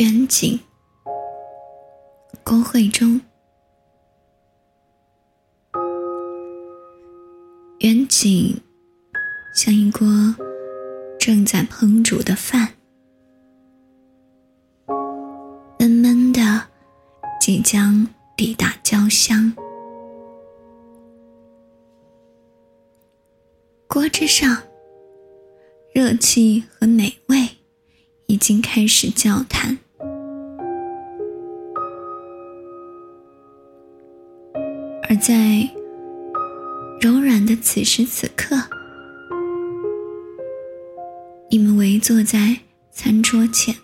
远景，锅会中，远景像一锅正在烹煮的饭，闷闷的，即将抵达焦香。锅之上，热气和美味已经开始交谈。而在柔软的此时此刻，你们围坐在餐桌前，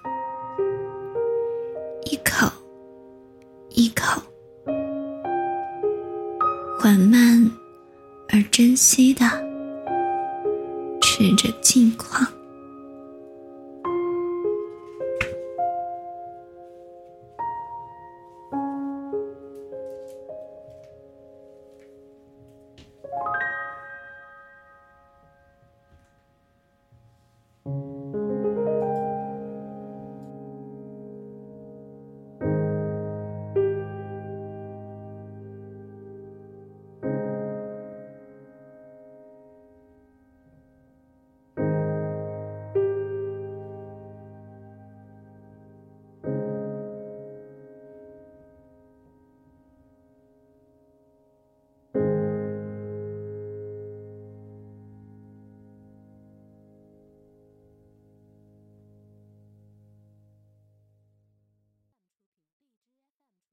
一口一口，缓慢而珍惜的吃着近况。you